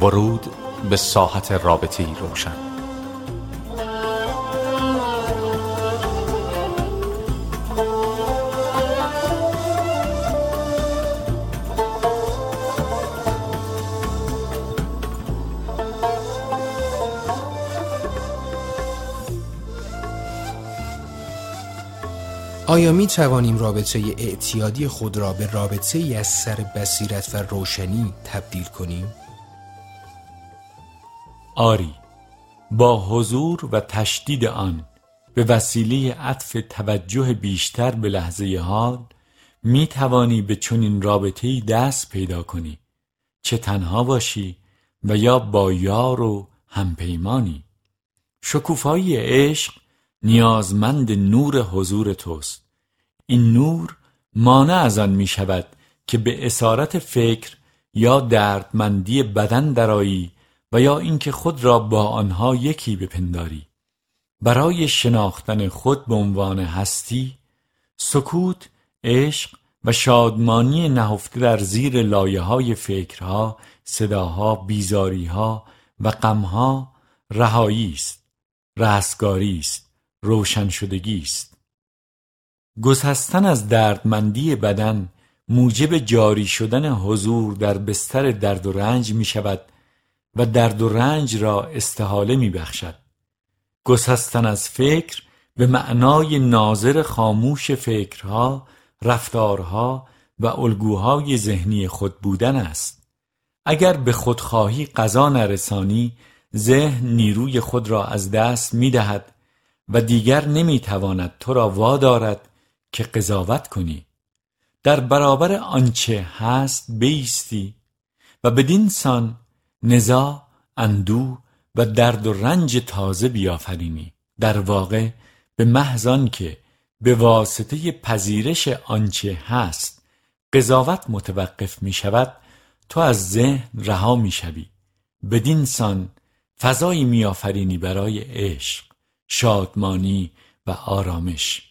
ورود به ساحت رابطه روشن آیا می توانیم رابطه اعتیادی خود را به رابطه ای از سر بصیرت و روشنی تبدیل کنیم؟ آری با حضور و تشدید آن به وسیله عطف توجه بیشتر به لحظه حال می توانی به چنین رابطه دست پیدا کنی. چه تنها باشی و یا با یار و همپیمانی. شکوفایی عشق نیازمند نور حضور توست. این نور مانع از آن می شود که به اسارت فکر یا دردمندی بدن درایی و یا اینکه خود را با آنها یکی بپنداری. برای شناختن خود به عنوان هستی سکوت عشق و شادمانی نهفته در زیر لایه های فکرها صداها بیزاریها و غمها رهایی است رستگاری است روشن شدگی است. گسستن از دردمندی بدن موجب جاری شدن حضور در بستر درد و رنج می شود و درد و رنج را استحاله می بخشد. گسستن از فکر به معنای ناظر خاموش فکرها، رفتارها و الگوهای ذهنی خود بودن است. اگر به خودخواهی قضا نرسانی ذهن نیروی خود را از دست می دهد و دیگر نمی تواند تو را وادارد که قضاوت کنی در برابر آنچه هست بیستی و بدین سان نزا اندو و درد و رنج تازه بیافرینی. در واقع به محض که به واسطه پذیرش آنچه هست قضاوت متوقف می شود تو از ذهن رها می شوی بدین سان فضایی میآفرینی برای عشق شادمانی و آرامش.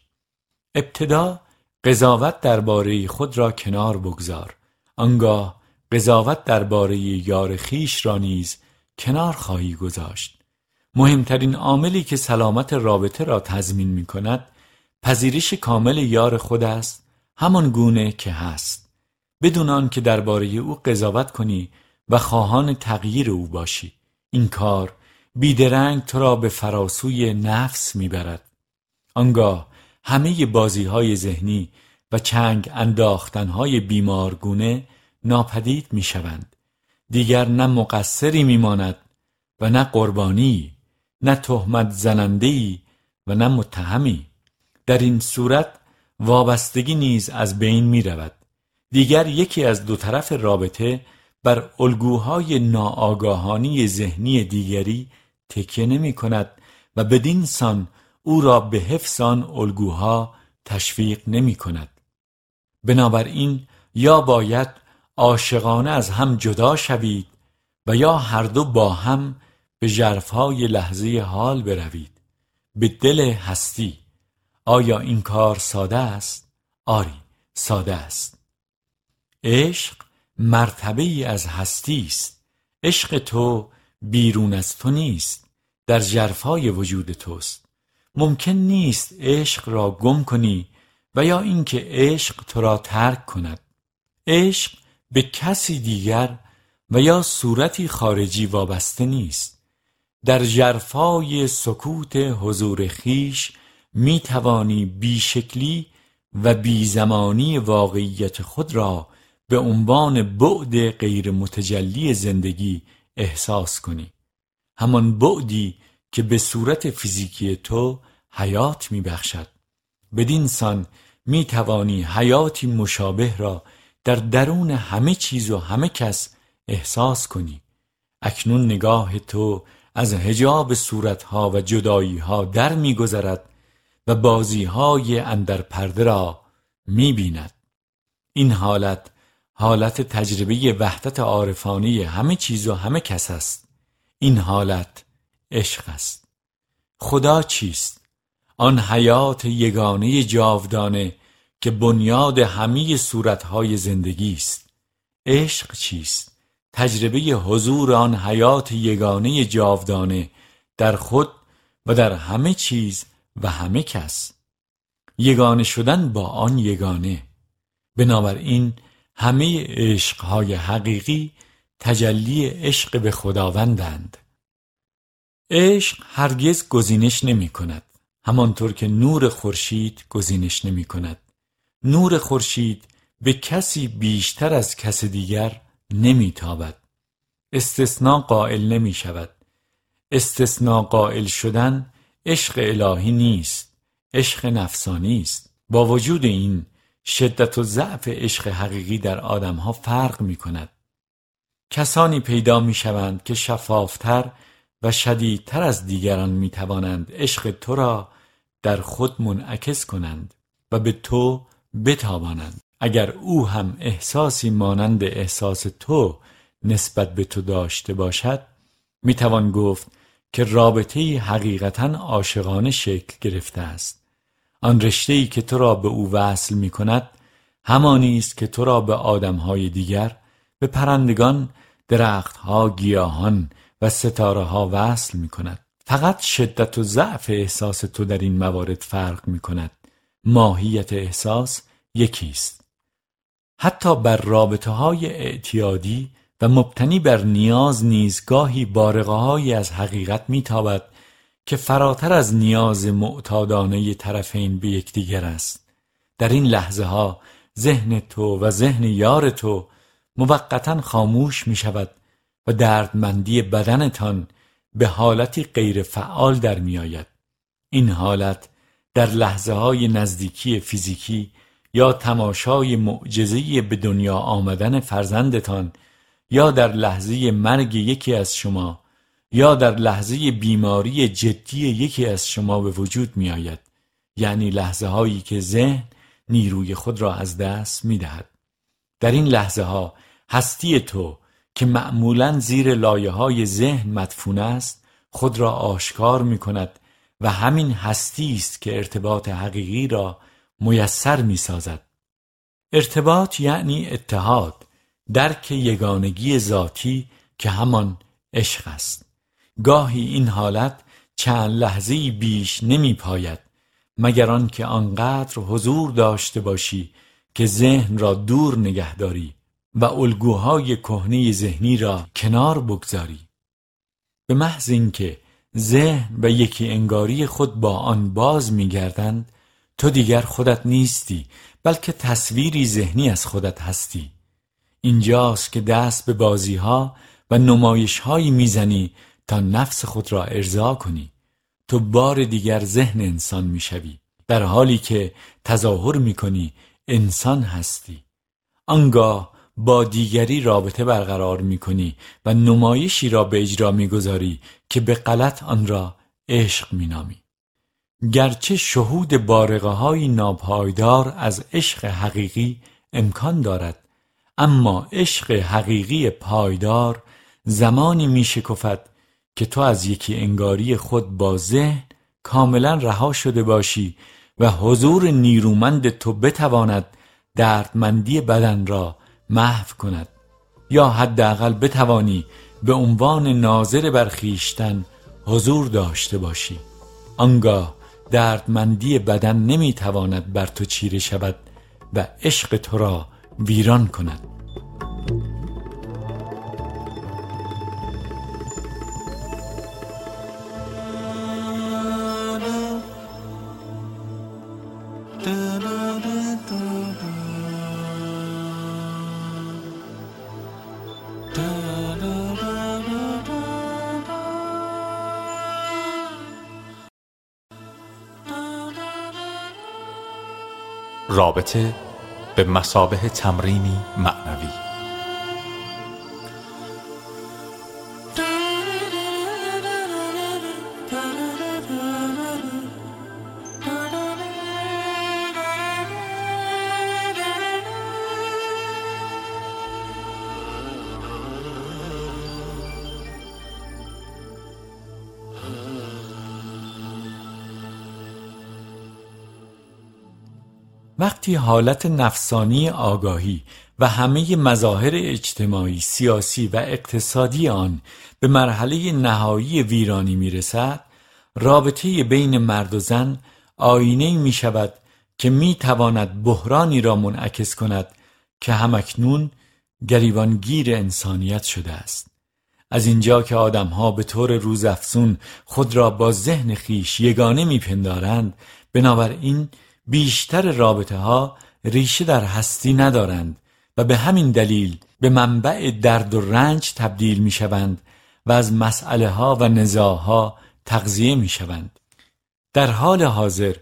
ابتدا قضاوت درباره خود را کنار بگذار. آنگاه قضاوت درباره یار خیش را نیز کنار خواهی گذاشت. مهمترین عاملی که سلامت رابطه را تضمین می کند پذیرش کامل یار خود است همان گونه که هست. بدون آن که درباره او قضاوت کنی و خواهان تغییر او باشی این کار بیدرنگ تو را به فراسوی نفس می‌برد آنگاه همه بازی های ذهنی و چنگ انداختن های بیمارگونه ناپدید می شوند. دیگر نه مقصری می ماند و نه قربانی نه تهمت زنندهی و نه متهمی در این صورت وابستگی نیز از بین می رود. دیگر یکی از دو طرف رابطه بر الگوهای ناآگاهانی ذهنی دیگری تکیه نمی کند و بدین سان او را به حفظ آن الگوها تشویق نمی کند بنابراین یا باید عاشقانه از هم جدا شوید و یا هر دو با هم به ژرفهای لحظه حال بروید. به دل هستی. آیا این کار ساده است؟ آری ساده است. عشق مرتبه ای از هستی است. عشق تو بیرون از تو نیست. در ژرفای وجود توست. ممکن نیست عشق را گم کنی و یا اینکه عشق تو را ترک کند. عشق به کسی دیگر و یا صورتی خارجی وابسته نیست. در جرفای سکوت حضور خیش می توانی بیشکلی و بیزمانی واقعیت خود را به عنوان بعد غیر متجلی زندگی احساس کنی. همان بعدی که به صورت فیزیکی تو حیات می بخشد بدین سان می توانی حیاتی مشابه را در درون همه چیز و همه کس احساس کنی. اکنون نگاه تو از هجاب صورتها و جداییها در میگذرد و بازیهای اندر پرده را می بیند. این حالت حالت تجربه وحدت عارفانی همه چیز و همه کس است. این حالت عشق است. خدا چیست؟ آن حیات یگانه جاودانه که بنیاد همه صورتهای زندگی است. عشق چیست؟ تجربه حضور آن حیات یگانه جاودانه در خود و در همه چیز و همه کس. یگانه شدن با آن یگانه. بنابراین همه عشقهای حقیقی تجلی عشق به خداوندند. عشق هرگز گزینش نمی کند همانطور که نور خورشید گزینش نمی کند نور خورشید به کسی بیشتر از کس دیگر نمی تابد استثناء قائل نمی شود استثناء قائل شدن عشق الهی نیست عشق نفسانی است. با وجود این شدت و ضعف عشق حقیقی در آدمها فرق می کند کسانی پیدا می شوند که شفافتر و شدیدتر از دیگران می توانند عشق تو را در خود منعکس کنند و به تو بتابانند. اگر او هم احساسی مانند احساس تو نسبت به تو داشته باشد می توان گفت که رابطه حقیقتا عاشقانه شکل گرفته است. آن رشته ای که تو را به او وصل می کند همانی است که تو را به آدمهای دیگر به پرندگان درختها گیاهان و ستاره ها وصل می کند فقط شدت و ضعف احساس تو در این موارد فرق می کند ماهیت احساس یکی است حتی بر رابطه های اعتیادی و مبتنی بر نیاز نیز گاهی بارقه از حقیقت میتابد که فراتر از نیاز معتادانه طرفین به یکدیگر است در این لحظه ها ذهن تو و ذهن یار تو موقتا خاموش می شود و دردمندی بدنتان به حالتی غیر فعال در می آید. این حالت در لحظه های نزدیکی فیزیکی یا تماشای معجزه به دنیا آمدن فرزندتان یا در لحظه مرگ یکی از شما یا در لحظه بیماری جدی یکی از شما به وجود می آید یعنی لحظه هایی که ذهن نیروی خود را از دست می دهد. در این لحظه ها هستی تو که معمولا زیر لایه های ذهن مدفون است خود را آشکار می کند و همین هستی است که ارتباط حقیقی را میسر می سازد. ارتباط یعنی اتحاد درک یگانگی ذاتی که همان عشق است گاهی این حالت چند لحظه بیش نمی پاید مگر آنکه آنقدر حضور داشته باشی که ذهن را دور نگهداری و الگوهای کهنه ذهنی را کنار بگذاری به محض اینکه ذهن و یکی انگاری خود با آن باز میگردند تو دیگر خودت نیستی بلکه تصویری ذهنی از خودت هستی. اینجاست که دست به بازی ها و نمایش هایی می‌زنی تا نفس خود را ارضا کنی. تو بار دیگر ذهن انسان می‌شوی. در حالی که تظاهر می‌کنی انسان هستی. آنگاه با دیگری رابطه برقرار می‌کنی و نمایشی را به اجرا می‌گذاری که به غلط آن را عشق مینامی. گرچه شهود بارقه های ناپایدار از عشق حقیقی امکان دارد اما عشق حقیقی پایدار زمانی می شکفت که تو از یکی انگاری خود با ذهن کاملا رها شده باشی و حضور نیرومند تو بتواند دردمندی بدن را محو کند یا حداقل بتوانی به عنوان ناظر بر حضور داشته باشی. آنگاه دردمندی بدن نمی‌تواند بر تو چیره شود و عشق تو را ویران کند. رابطه به مسابه تمرینی معنوی. وقتی حالت نفسانی آگاهی و همه مظاهر اجتماعی، سیاسی و اقتصادی آن به مرحله نهایی ویرانی می رسد رابطه بین مرد و زن آینه می شود که می تواند بحرانی را منعکس کند که همکنون گریبانگیر انسانیت شده است. از اینجا که آدمها به طور روزافزون خود را با ذهن خیش یگانه میپندارند بنابراین بیشتر رابطه ها ریشه در هستی ندارند و به همین دلیل به منبع درد و رنج تبدیل می شوند و از مسئله ها و نزاها تغذیه می شوند. در حال حاضر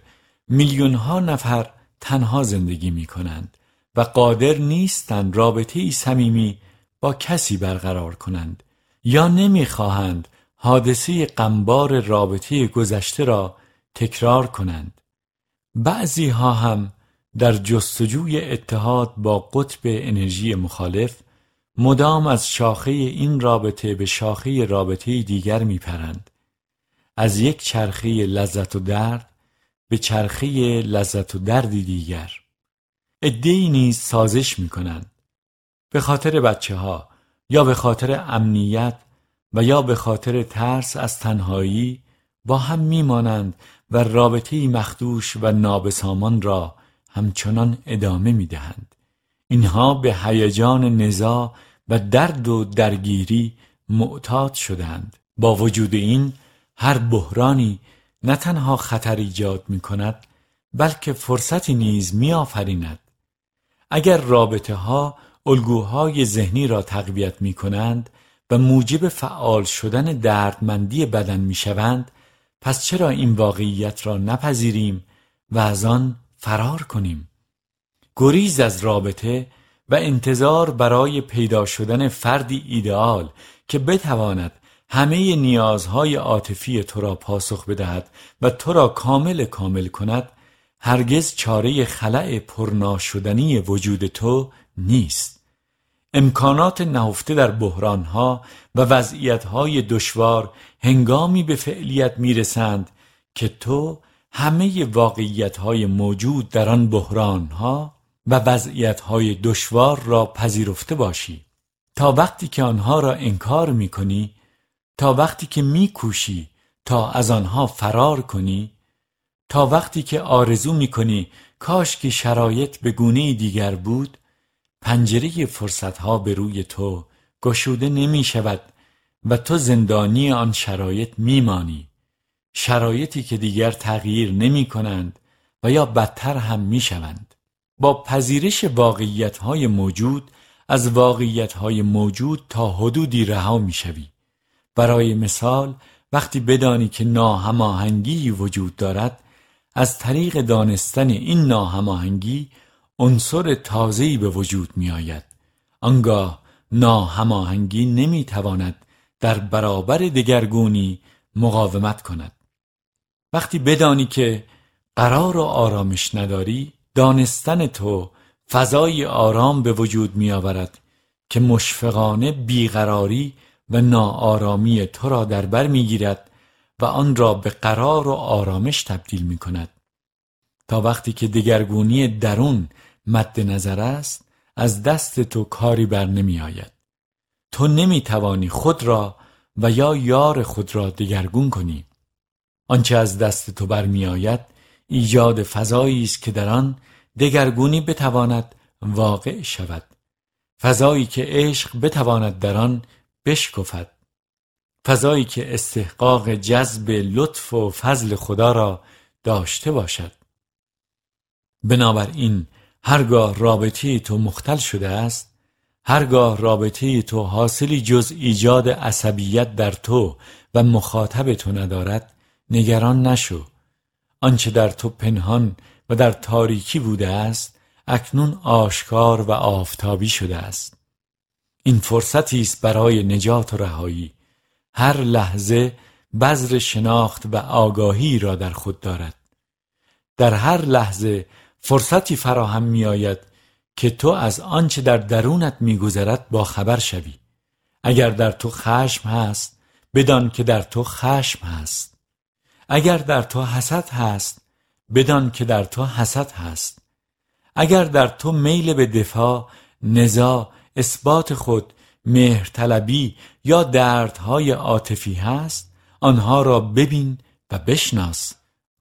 میلیون ها نفر تنها زندگی می کنند و قادر نیستند رابطه ای صمیمی با کسی برقرار کنند یا نمی‌خواهند حادثه قنبار رابطه گذشته را تکرار کنند بعضی ها هم در جستجوی اتحاد با قطب انرژی مخالف مدام از شاخه این رابطه به شاخه رابطه دیگر میپرند. از یک چرخه لذت و درد به چرخه لذت و دردی دیگر. ادهی نیز سازش می‌کنند. به خاطر بچه ها یا به خاطر امنیت و یا به خاطر ترس از تنهایی با هم میمانند و رابطه مخدوش و نابسامان را همچنان ادامه می‌دهند. اینها به هیجان نزاع و درد و درگیری معتاد شدند با وجود این هر بحرانی نه تنها خطر ایجاد می کند بلکه فرصتی نیز می آفریند اگر رابطه ها الگوهای ذهنی را تقویت می کنند و موجب فعال شدن دردمندی بدن می شوند پس چرا این واقعیت را نپذیریم و از آن فرار کنیم؟ گریز از رابطه و انتظار برای پیدا شدن فردی ایدئال که بتواند همه نیازهای عاطفی تو را پاسخ بدهد و تو را کامل کامل کند هرگز چاره خلع پرناشدنی وجود تو نیست. امکانات نهفته در بحرانها و وضعیتهای دشوار هنگامی به فعلیت می‌رسند که تو همه واقعیتهای موجود در آن بحرانها و وضعیتهای دشوار را پذیرفته باشی. تا وقتی که آنها را انکار می‌کنی تا وقتی که میکوشی تا از آنها فرار کنی تا وقتی که آرزو می‌کنی کاش که شرایط به گونه دیگر بود پنجره فرصتها به روی تو گشوده نمی شود و تو زندانی آن شرایط میمانی. شرایطی که دیگر تغییر نمی کنند و یا بدتر هم می شوند با پذیرش واقعیت های موجود از واقعیت های موجود تا حدودی رها می شوی برای مثال وقتی بدانی که ناهماهنگی وجود دارد از طریق دانستن این ناهماهنگی عنصر تازه‌ای به وجود می آید آنگاه ناهماهنگی نمی تواند در برابر دگرگونی مقاومت کند. وقتی بدانی که قرار و آرامش نداری دانستن تو فضای آرام به وجود می آورد که مشفقانه بیقراری و ناآرامی تو را در بر می‌گیرد و آن را به قرار و آرامش تبدیل می کند تا وقتی که دگرگونی درون مد نظر است از دست تو کاری بر نمی آید. تو نمی توانی خود را و یا یار خود را دگرگون کنی. آنچه از دست تو برمی آید ایجاد فضایی است که در آن دگرگونی بتواند واقع شود. فضایی که عشق بتواند در آن بشکفد. فضایی که استحقاق جذب لطف و فضل خدا را داشته باشد. بنابراین هرگاه رابطه تو مختل شده است هرگاه رابطه تو حاصلی جز ایجاد عصبیت در تو و مخاطب تو ندارد نگران نشو. آنچه در تو پنهان و در تاریکی بوده است اکنون آشکار و آفتابی شده است. این فرصتی است برای نجات و رهایی. هر لحظه بذر شناخت و آگاهی را در خود دارد. در هر لحظه فرصتی فراهم می آید که تو از آنچه در درونت میگذرد با خبر شوی. اگر در تو خشم هست بدان که در تو خشم هست. اگر در تو حسد هست بدان که در تو حسد هست. اگر در تو میل به دفاع نزا اثبات خود مهرطلبی یا دردهای عاطفی هست آنها را ببین و بشناس.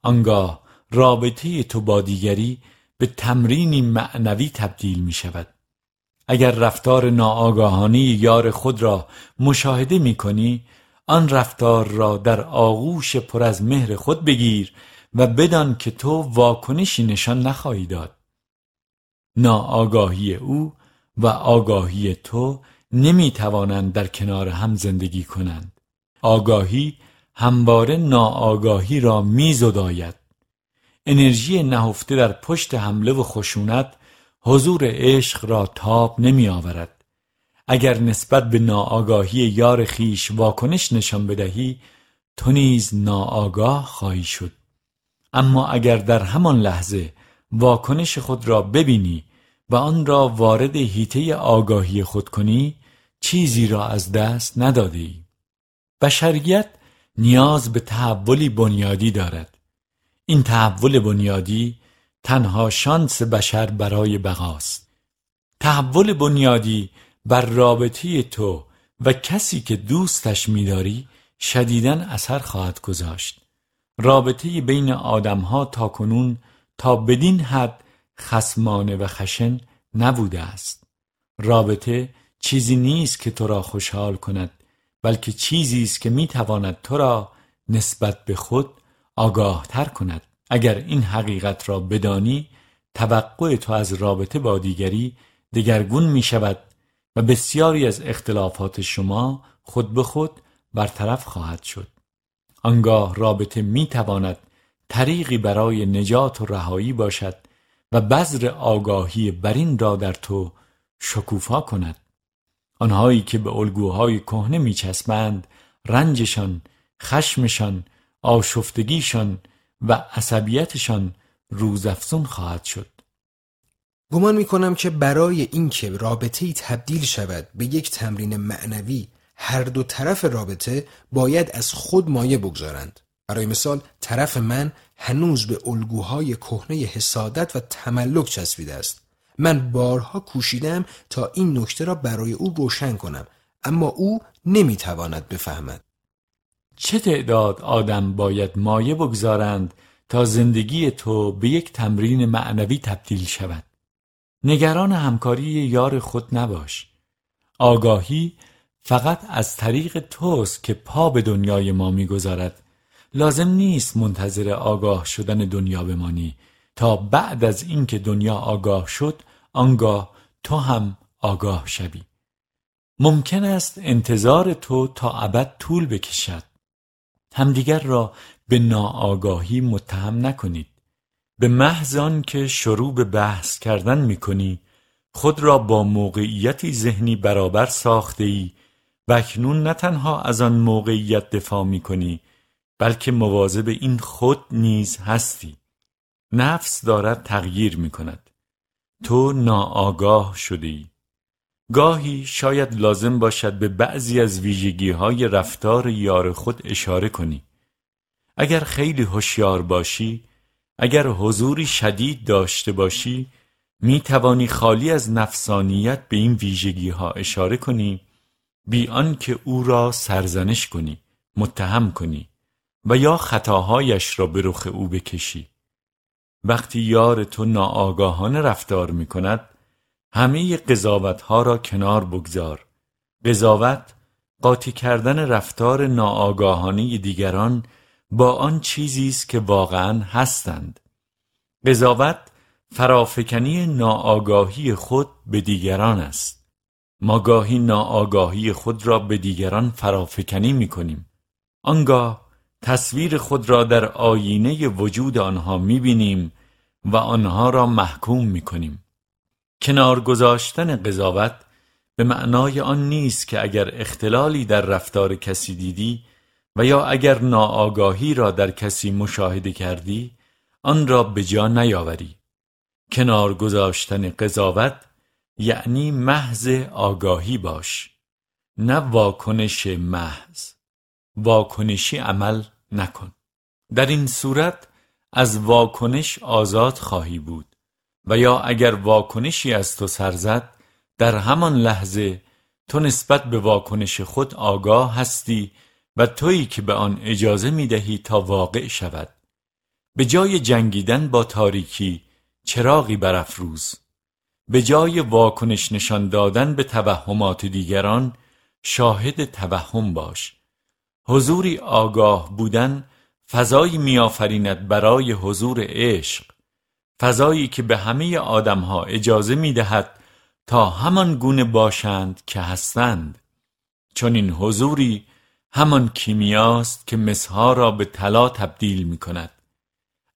آنگاه رابطه تو با دیگری به تمرینی معنوی تبدیل می شود اگر رفتار ناآگاهانه یار خود را مشاهده می کنی آن رفتار را در آغوش پر از مهر خود بگیر و بدان که تو واکنشی نشان نخواهی داد. ناآگاهی او و آگاهی تو نمی توانند در کنار هم زندگی کنند. آگاهی همواره ناآگاهی را میزداید. انرژی نهفته در پشت حمله و خشونت حضور عشق را تاب نمی آورد اگر نسبت به ناآگاهی یار خیش واکنش نشان بدهی تو نیز ناآگاه خواهی شد. اما اگر در همان لحظه واکنش خود را ببینی و آن را وارد هیته آگاهی خود کنی چیزی را از دست نداده ای. بشریت نیاز به تحولی بنیادی دارد. این تحول بنیادی تنها شانس بشر برای بقاست تحول بنیادی بر رابطه تو و کسی که دوستش میداری شدیدن اثر خواهد گذاشت. رابطه بین آدمها تا کنون تا بدین حد خسمانه و خشن نبوده است. رابطه چیزی نیست که تو را خوشحال کند بلکه چیزی است که می‌تواند تو را نسبت به خود آگاه تر کند. اگر این حقیقت را بدانی توقع تو از رابطه با دیگری دگرگون می شود و بسیاری از اختلافات شما خود به خود برطرف خواهد شد. آنگاه رابطه می تواند طریقی برای نجات و رهایی باشد و بذر آگاهی برین را در تو شکوفا کند. آنهایی که به الگوهای کهنه میچسبند رنجشان خشمشان آشفتگیشان و عصبیتشان روزافزون خواهد شد. گمان می کنم که برای اینکه رابطه ای تبدیل شود به یک تمرین معنوی هر دو طرف رابطه باید از خود مایه بگذارند. برای مثال طرف من هنوز به الگوهای کهنه حسادت و تملک چسبیده است. من بارها کوشیدم تا این نکته را برای او روشن کنم اما او نمی‌تواند بفهمد. چه تعداد آدم باید مایه بگذارند تا زندگی تو به یک تمرین معنوی تبدیل شود؟ نگران همکاری یار خود نباش. آگاهی فقط از طریق توست که پا به دنیای ما می‌گذارد. لازم نیست منتظر آگاه شدن دنیا بمانی. تا بعد از اینکه دنیا آگاه شد آنگاه تو هم آگاه شوی. ممکن است انتظار تو تا ابد طول بکشد. همدیگر را به ناآگاهی متهم نکنید. به محض که شروع به بحث کردن می کنی خود را با موقعیتی ذهنی برابر ساخته ای و اکنون نه تنها از آن موقعیت دفاع می کنی بلکه مواظب این خود نیز هستی. نفس دارد تغییر می کند تو ناآگاه شده ای گاهی شاید لازم باشد به بعضی از ویژگی های رفتار یار خود اشاره کنی. اگر خیلی هوشیار باشی اگر حضوری شدید داشته باشی می توانی خالی از نفسانیت به این ویژگی ها اشاره کنی بی آنکه او را سرزنش کنی متهم کنی و یا خطاهایش را به رخ او بکشی. وقتی یار تو ناآگاهانه رفتار می کند همه قضاوت ها را کنار بگذار. قضاوت قاطی کردن رفتار ناآگاهانه دیگران با آن چیزی است که واقعا هستند. قضاوت فرافکنی ناآگاهی خود به دیگران است. ما گاهی ناآگاهی خود را به دیگران فرافکنی می کنیم آنگاه تصویر خود را در آینه وجود آنها می‌بینیم و آنها را محکوم می‌کنیم. کنار گذاشتن قضاوت به معنای آن نیست که اگر اختلالی در رفتار کسی دیدی و یا اگر ناآگاهی را در کسی مشاهده کردی آن را به جا نیاوری. کنار گذاشتن قضاوت یعنی محض آگاهی باش نه واکنش محض. واکنشی عمل نکن. در این صورت از واکنش آزاد خواهی بود. و یا اگر واکنشی از تو سر زد در همان لحظه تو نسبت به واکنش خود آگاه هستی و تویی که به آن اجازه می دهی تا واقع شود. به جای جنگیدن با تاریکی چراغی برافروز. به جای واکنش نشان دادن به توهمات دیگران شاهد توهم باش. حضوری آگاه بودن فضایی میآفریند برای حضور عشق. فضایی که به همه آدمها اجازه می دهد تا همان گونه باشند که هستند. چون این حضوری همان کیمیاست که مسها را به طلا تبدیل می کند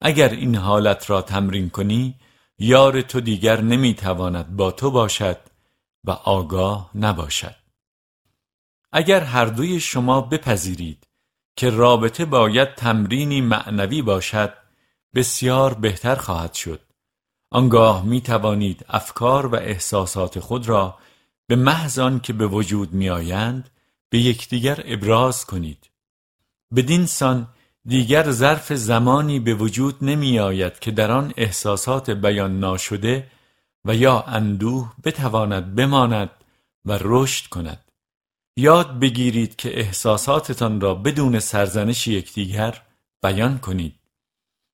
اگر این حالت را تمرین کنی یار تو دیگر نمی‌تواند با تو باشد و آگاه نباشد. اگر هر دوی شما بپذیرید که رابطه باید تمرینی معنوی باشد بسیار بهتر خواهد شد. آنگاه می توانید افکار و احساسات خود را به محض که به وجود می آیند به یکدیگر ابراز کنید. بدین سان دیگر ظرف زمانی به وجود نمی آید که در آن احساسات بیان ناشده و یا اندوه بتواند بماند و رشد کند. یاد بگیرید که احساساتتان را بدون سرزنش یکدیگر بیان کنید.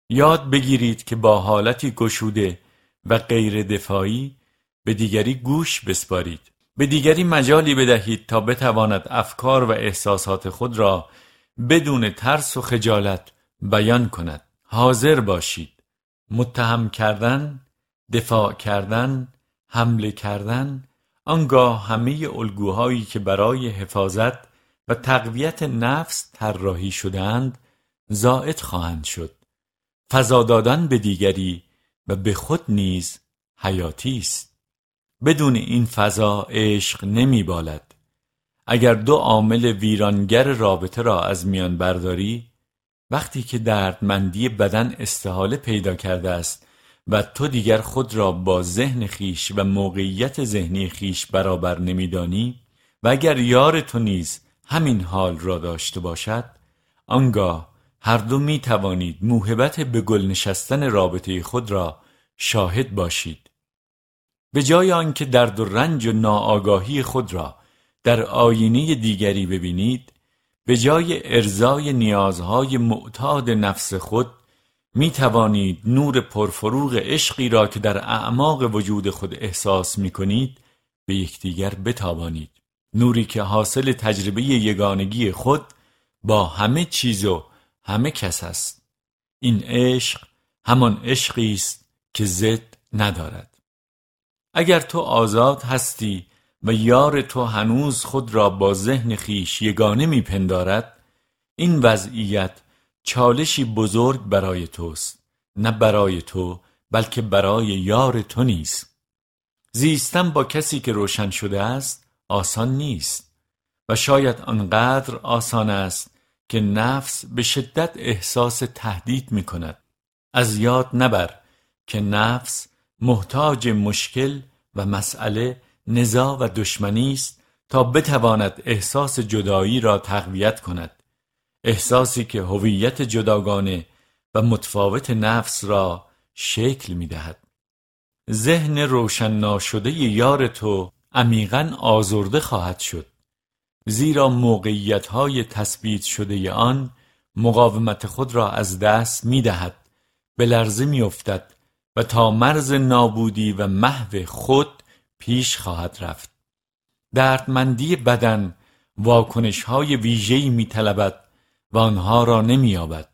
یاد بگیرید که با حالتی گشوده و غیر دفاعی به دیگری گوش بسپارید. به دیگری مجالی بدهید تا بتواند افکار و احساسات خود را بدون ترس و خجالت بیان کند. حاضر باشید. متهم کردن دفاع کردن حمله کردن آنگاه همه الگوهایی که برای حفاظت و تقویت نفس طراحی شدهاند زائد خواهند شد. فضا دادن به دیگری و به خود نیز حیاتی است. بدون این فضا عشق نمی بالد. اگر دو عامل ویرانگر رابطه را از میان برداری وقتی که دردمندی بدن استحاله پیدا کرده است و تو دیگر خود را با ذهن خیش و موقعیت ذهنی خیش برابر نمیدانی و اگر یار تو نیز همین حال را داشته باشد آنگاه هر دو می توانید موهبت به گل نشستن رابطه خود را شاهد باشید. به جای آنکه درد و رنج و ناآگاهی خود را در آینه دیگری ببینید به جای ارزای نیازهای معتاد نفس خود می توانید نور پرفروغ عشقی را که در اعماق وجود خود احساس می کنید به یکدیگر بتابانید. نوری که حاصل تجربه یگانگی خود با همه چیز و همه کس است. این عشق همان عشقی است که ضد ندارد. اگر تو آزاد هستی و یار تو هنوز خود را با ذهن خیش یگانه میپندارد این وضعیت چالشی بزرگ برای توست نه برای تو بلکه برای یار تو نیست. زیستن با کسی که روشن شده است آسان نیست و شاید آنقدر آسان است که نفس به شدت احساس تهدید می کند از یاد نبر که نفس محتاج مشکل و مسئله نزاع و دشمنی است تا بتواند احساس جدایی را تقویت کند. احساسی که هویت جداگانه و متفاوت نفس را شکل می دهد. ذهن روشن ناشده یار تو عمیقا آزرده خواهد شد. زیرا موقعیت های تثبیت شده آن مقاومت خود را از دست می دهد به لرزه می افتد و تا مرز نابودی و محو خود پیش خواهد رفت. دردمندی بدن واکنش های ویژه‌ای می طلبد و آنها را نمی یابد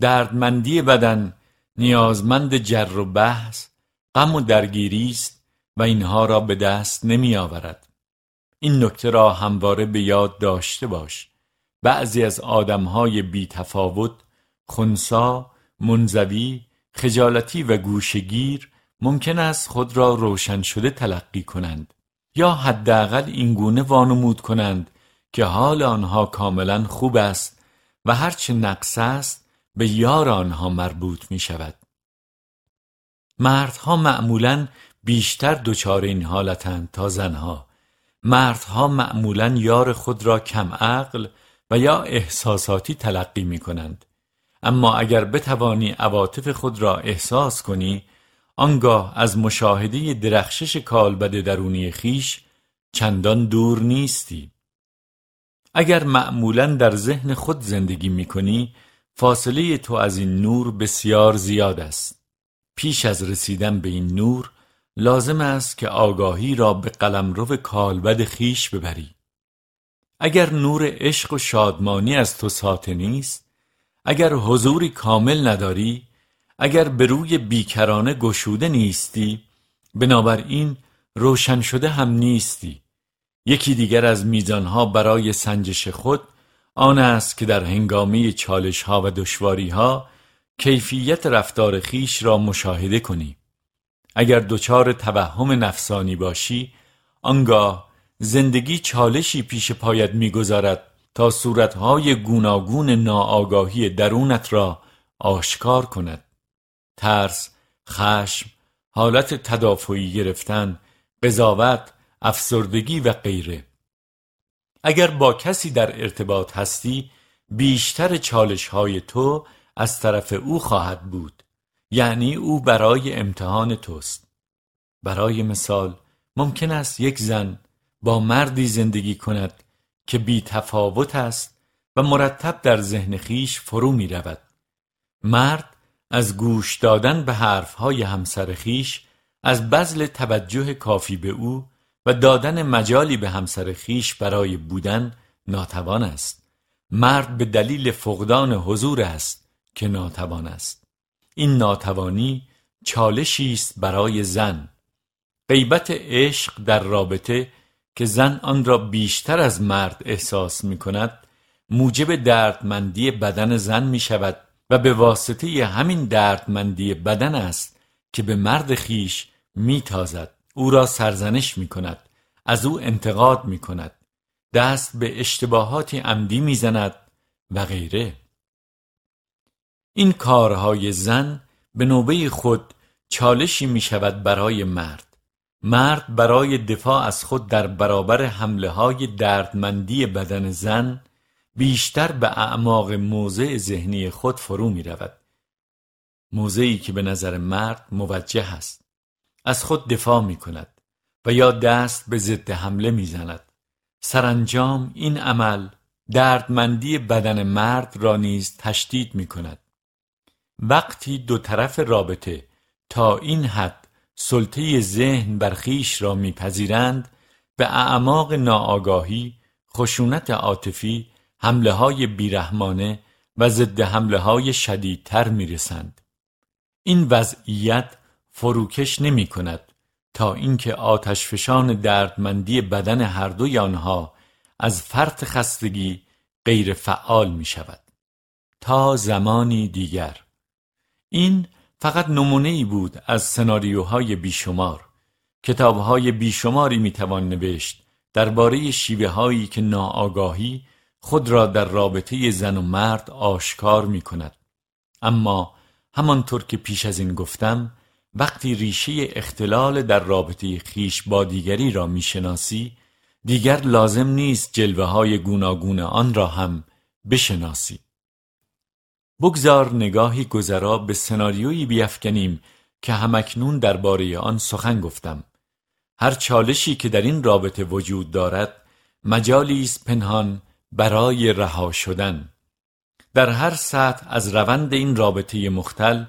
دردمندی بدن نیازمند جر و بحث غم و درگیری است و اینها را به دست نمی آورد این نکته را همواره به یاد داشته باش. بعضی از آدمهای بی تفاوت خونسا، منزوی، خجالتی و گوشگیر ممکن است خود را روشن شده تلقی کنند یا حداقل این گونه وانمود کنند که حال آنها کاملا خوب است و هرچه نقص است به یار آنها مربوط می شود مردها معمولا بیشتر دچار این حالتند تا زنها. مردها معمولا یار خود را کم عقل و یا احساساتی تلقی می کنند اما اگر بتوانی عواطف خود را احساس کنی آنگاه از مشاهده درخشش کالبد درونی خیش چندان دور نیستی. اگر معمولا در ذهن خود زندگی می کنی فاصله تو از این نور بسیار زیاد است. پیش از رسیدن به این نور لازم است که آگاهی را به قلمرو کالبد خیش ببری. اگر نور عشق و شادمانی از تو ساته نیست اگر حضوری کامل نداری اگر به روی بیکرانه گشوده نیستی بنابراین روشن شده هم نیستی. یکی دیگر از میزانها برای سنجش خود آن است که در هنگامی چالش ها و دشواری ها کیفیت رفتار خیش را مشاهده کنی. اگر دچار توهم نفسانی باشی آنگاه زندگی چالشی پیش پایت می‌گذارد تا صورتهای گوناگون ناآگاهی درونت را آشکار کند. ترس، خشم، حالت تدافعی گرفتن، قضاوت، افسردگی و غیره. اگر با کسی در ارتباط هستی بیشتر چالش های تو از طرف او خواهد بود. یعنی او برای امتحان توست. برای مثال ممکن است یک زن با مردی زندگی کند که بی تفاوت است و مرتب در ذهن خیش فرو می رود. مرد از گوش دادن به حرفهای همسر خیش از بذل توجه کافی به او و دادن مجالی به همسر خیش برای بودن ناتوان است. مرد به دلیل فقدان حضور است که ناتوان است. این ناتوانی چالشی است برای زن. غیبت عشق در رابطه که زن آن را بیشتر از مرد احساس می کند موجب دردمندی بدن زن می شود و به واسطه همین دردمندی بدن است که به مرد خیش می تازد او را سرزنش می کند از او انتقاد می کند دست به اشتباهاتی عمدی می زند و غیره. این کارهای زن به نوبه خود چالشی می شود برای مرد. مرد برای دفاع از خود در برابر حمله های دردمندی بدن زن بیشتر به اعماق موضع ذهنی خود فرو می رود موضعی که به نظر مرد موجه است. از خود دفاع می کند و یا دست به ضد حمله می زند سرانجام این عمل دردمندی بدن مرد را نیز تشدید می کند وقتی دو طرف رابطه تا این حد سلطه ذهن بر خویش را میپذیرند به اعماق ناآگاهی خشونت عاطفی حمله های بیرحمانه و ضد حمله های شدیدتر می‌رسند. این وضعیت فروکش نمی کند تا اینکه آتشفشان دردمندی بدن هر دوی آنها از فرط خستگی غیر فعال می شود تا زمانی دیگر. این فقط نمونه ای بود از سناریوهای بیشمار کتابهای بیشماری می‌توان نوشت درباره شیوه هایی که ناآگاهی خود را در رابطه زن و مرد آشکار می کند. اما همانطور که پیش از این گفتم وقتی ریشه اختلال در رابطه خیش با دیگری را می‌شناسی دیگر لازم نیست جلوه های گوناگون آن را هم بشناسی بگذار نگاهی گذرا به سناریویی بیافکنیم که همکنون درباره آن سخن گفتم. هر چالشی که در این رابطه وجود دارد مجالی است پنهان برای رها شدن. در هر سطح از روند این رابطه مختل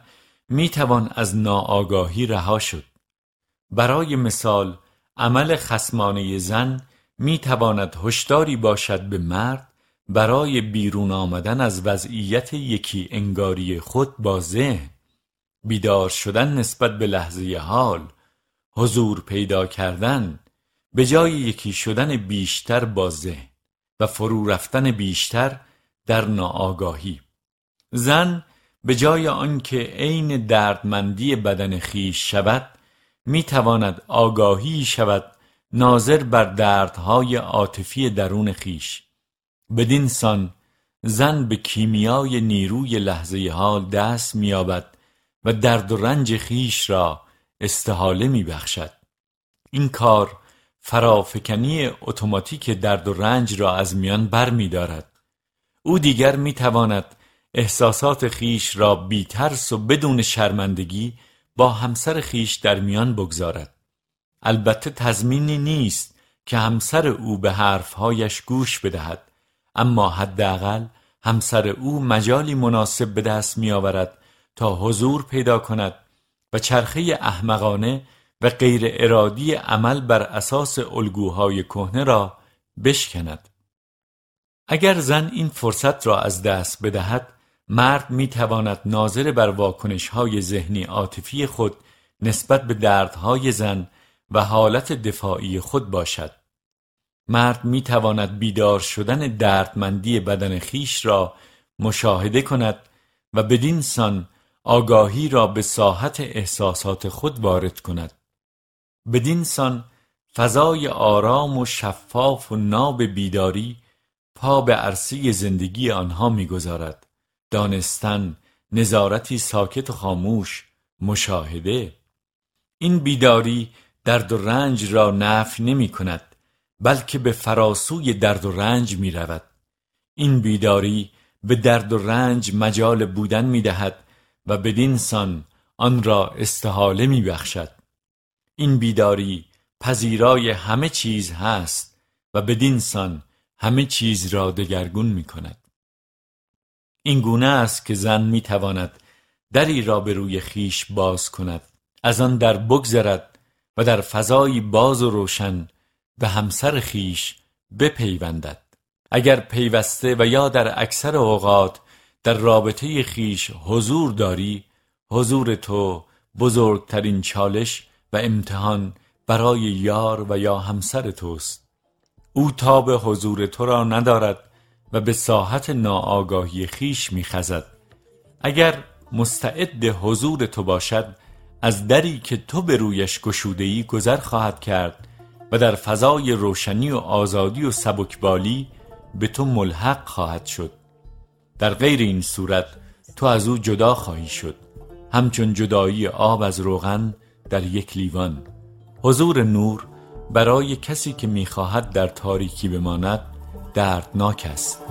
می توان از ناآگاهی رها شد. برای مثال عمل خسمانه زن می تواند هشداری باشد به مرد برای بیرون آمدن از وضعیت یکی انگاری خود با ذهن بیدار شدن نسبت به لحظه حال حضور پیدا کردن به جای یکی شدن بیشتر با ذهن و فرو رفتن بیشتر در ناآگاهی. زن به جای آنکه عین دردمندی بدن خیش شود می تواند آگاهی شود ناظر بر دردهای عاطفی درون خیش. بدین سان زن به کیمیای نیروی لحظه حال دست میابد و درد و رنج خیش را استحاله میبخشد. این کار فرافکنی اتوماتیک درد و رنج را از میان بر می دارد. او دیگر می تواند احساسات خیش را بی ترس و بدون شرمندگی با همسر خیش در میان بگذارد. البته تضمینی نیست که همسر او به حرفهایش گوش بدهد. اما حداقل همسر او مجالی مناسب به دست می آورد تا حضور پیدا کند و چرخه احمقانه و غیر ارادی عمل بر اساس الگوهای کهنه را بشکند. اگر زن این فرصت را از دست بدهد مرد می تواند ناظر بر واکنش های ذهنی عاطفی خود نسبت به دردهای زن و حالت دفاعی خود باشد. مرد می تواند بیدار شدن دردمندی بدن خیش را مشاهده کند و بدین سان آگاهی را به ساحت احساسات خود وارد کند. بدین سان فضای آرام و شفاف و ناب بیداری پا به عرصه زندگی آنها می‌گذارد. دانستن نظارتی ساکت و خاموش مشاهده. این بیداری درد و رنج را نفی نمی کند بلکه به فراسوی درد و رنج می رود این بیداری به درد و رنج مجال بودن می دهد و بدین سان آن را استحاله می بخشد این بیداری پذیرای همه چیز هست و بدین سان همه چیز را دگرگون می کند این گونه است که زن می تواند دری را به روی خیش باز کند از آن در بگذرد و در فضایی باز و روشن به همسر خیش بپیوندد. اگر پیوسته و یا در اکثر اوقات در رابطه خیش حضور داری حضور تو بزرگترین چالش و امتحان برای یار و یا همسر توست. او تاب حضور تو را ندارد و به ساحت ناآگاهی خیش میخزد. اگر مستعد حضور تو باشد از دری که تو به رویش گشودهی گذر خواهد کرد و در فضای روشنی و آزادی و سبکبالی به تو ملحق خواهد شد. در غیر این صورت تو از او جدا خواهی شد. همچون جدایی آب از روغن در یک لیوان. حضور نور برای کسی که می‌خواهد در تاریکی بماند دردناک است.